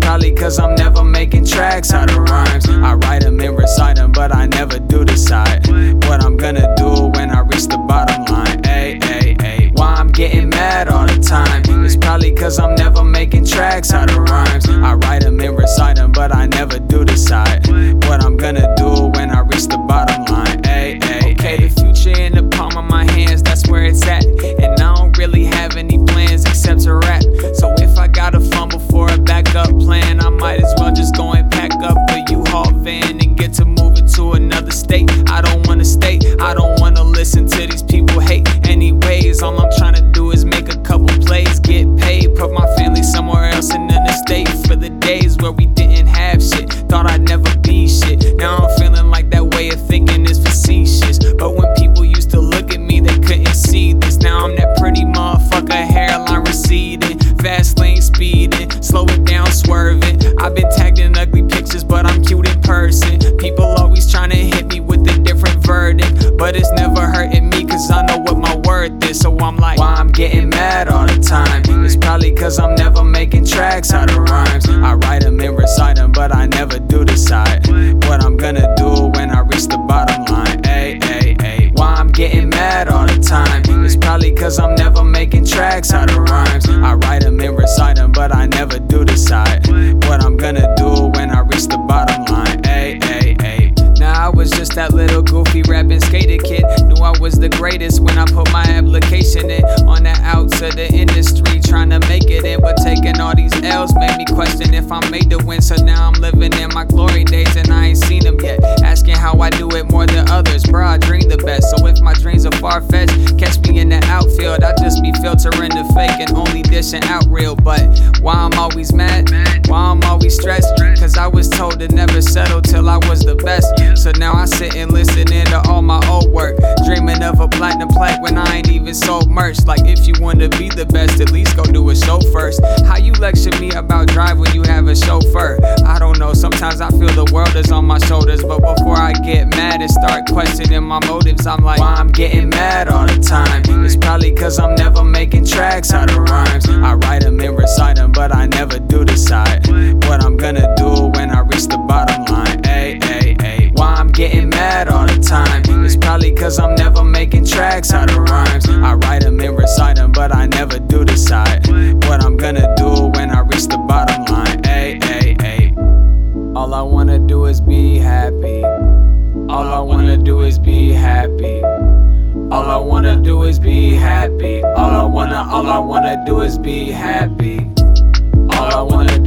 probably cause I'm never making tracks out of rhymes. I write them and recite them, but I never do decide what I'm gonna do when I reach the bottom line. Ay, ay, ay. Why I'm getting mad all the time? It's probably cause I'm never making tracks out of rhymes. I write them and recite them, but I never do decide what I'm gonna do fast lane speeding, slow it down, swerving. I've been tagged in ugly pictures, but I'm cute in person. People always trying to hit me with a different verdict, but it's never hurting me cause I know what my worth is. So I'm like, why I'm getting mad all the time? It's probably cause I'm never making tracks out of rhymes. I write them and recite them, but I never do decide what I'm gonna do when I reach the bottom line. Ay, ay, ay. Why I'm getting mad all the time? It's probably cause I'm never making tracks out of rhymes. I write them but I never do decide what I'm gonna do when I reach the bottom line. Ay, ay, ay. Now I was just that little goofy rapping skater kid. Knew I was the greatest when I put my application in. On the outs of the industry, trying to make it in. But taking all these L's made me question if I'm made to win. So now I'm living in my glory days and I ain't seen them yet. Asking how I do it more than others. bro. I dream the best. So if my dreams are far fetched, catch me in the outfield. I out real. But why I'm always mad? Why I'm always stressed? Cause I was told to never settle till I was the best. So now I sit and listen in to all my old work. Dreaming of a platinum plaque when I ain't even sold merch. Like if you wanna be the best, at least go do a show first. How you lecture me about drive when you have a chauffeur? I don't know, sometimes I feel the world is on my shoulders. But before I get mad and start questioning my motives, I'm like, why I'm getting mad all the time? It's probably cause I'm never tracks out of rhymes. I write them and recite them, but I never do decide what I'm gonna do when I reach the bottom line. Ay, ay, ay. Why I'm getting mad all the time? It's probably cause I'm never making tracks out of rhymes. I write them and recite them, but I never do decide what I'm gonna do when I reach the bottom line. Ay, ay, ay. All I wanna do is be happy. All I wanna do is be happy. All I wanna do is be happy. All wanna, all I wanna do is be happy. All I wanna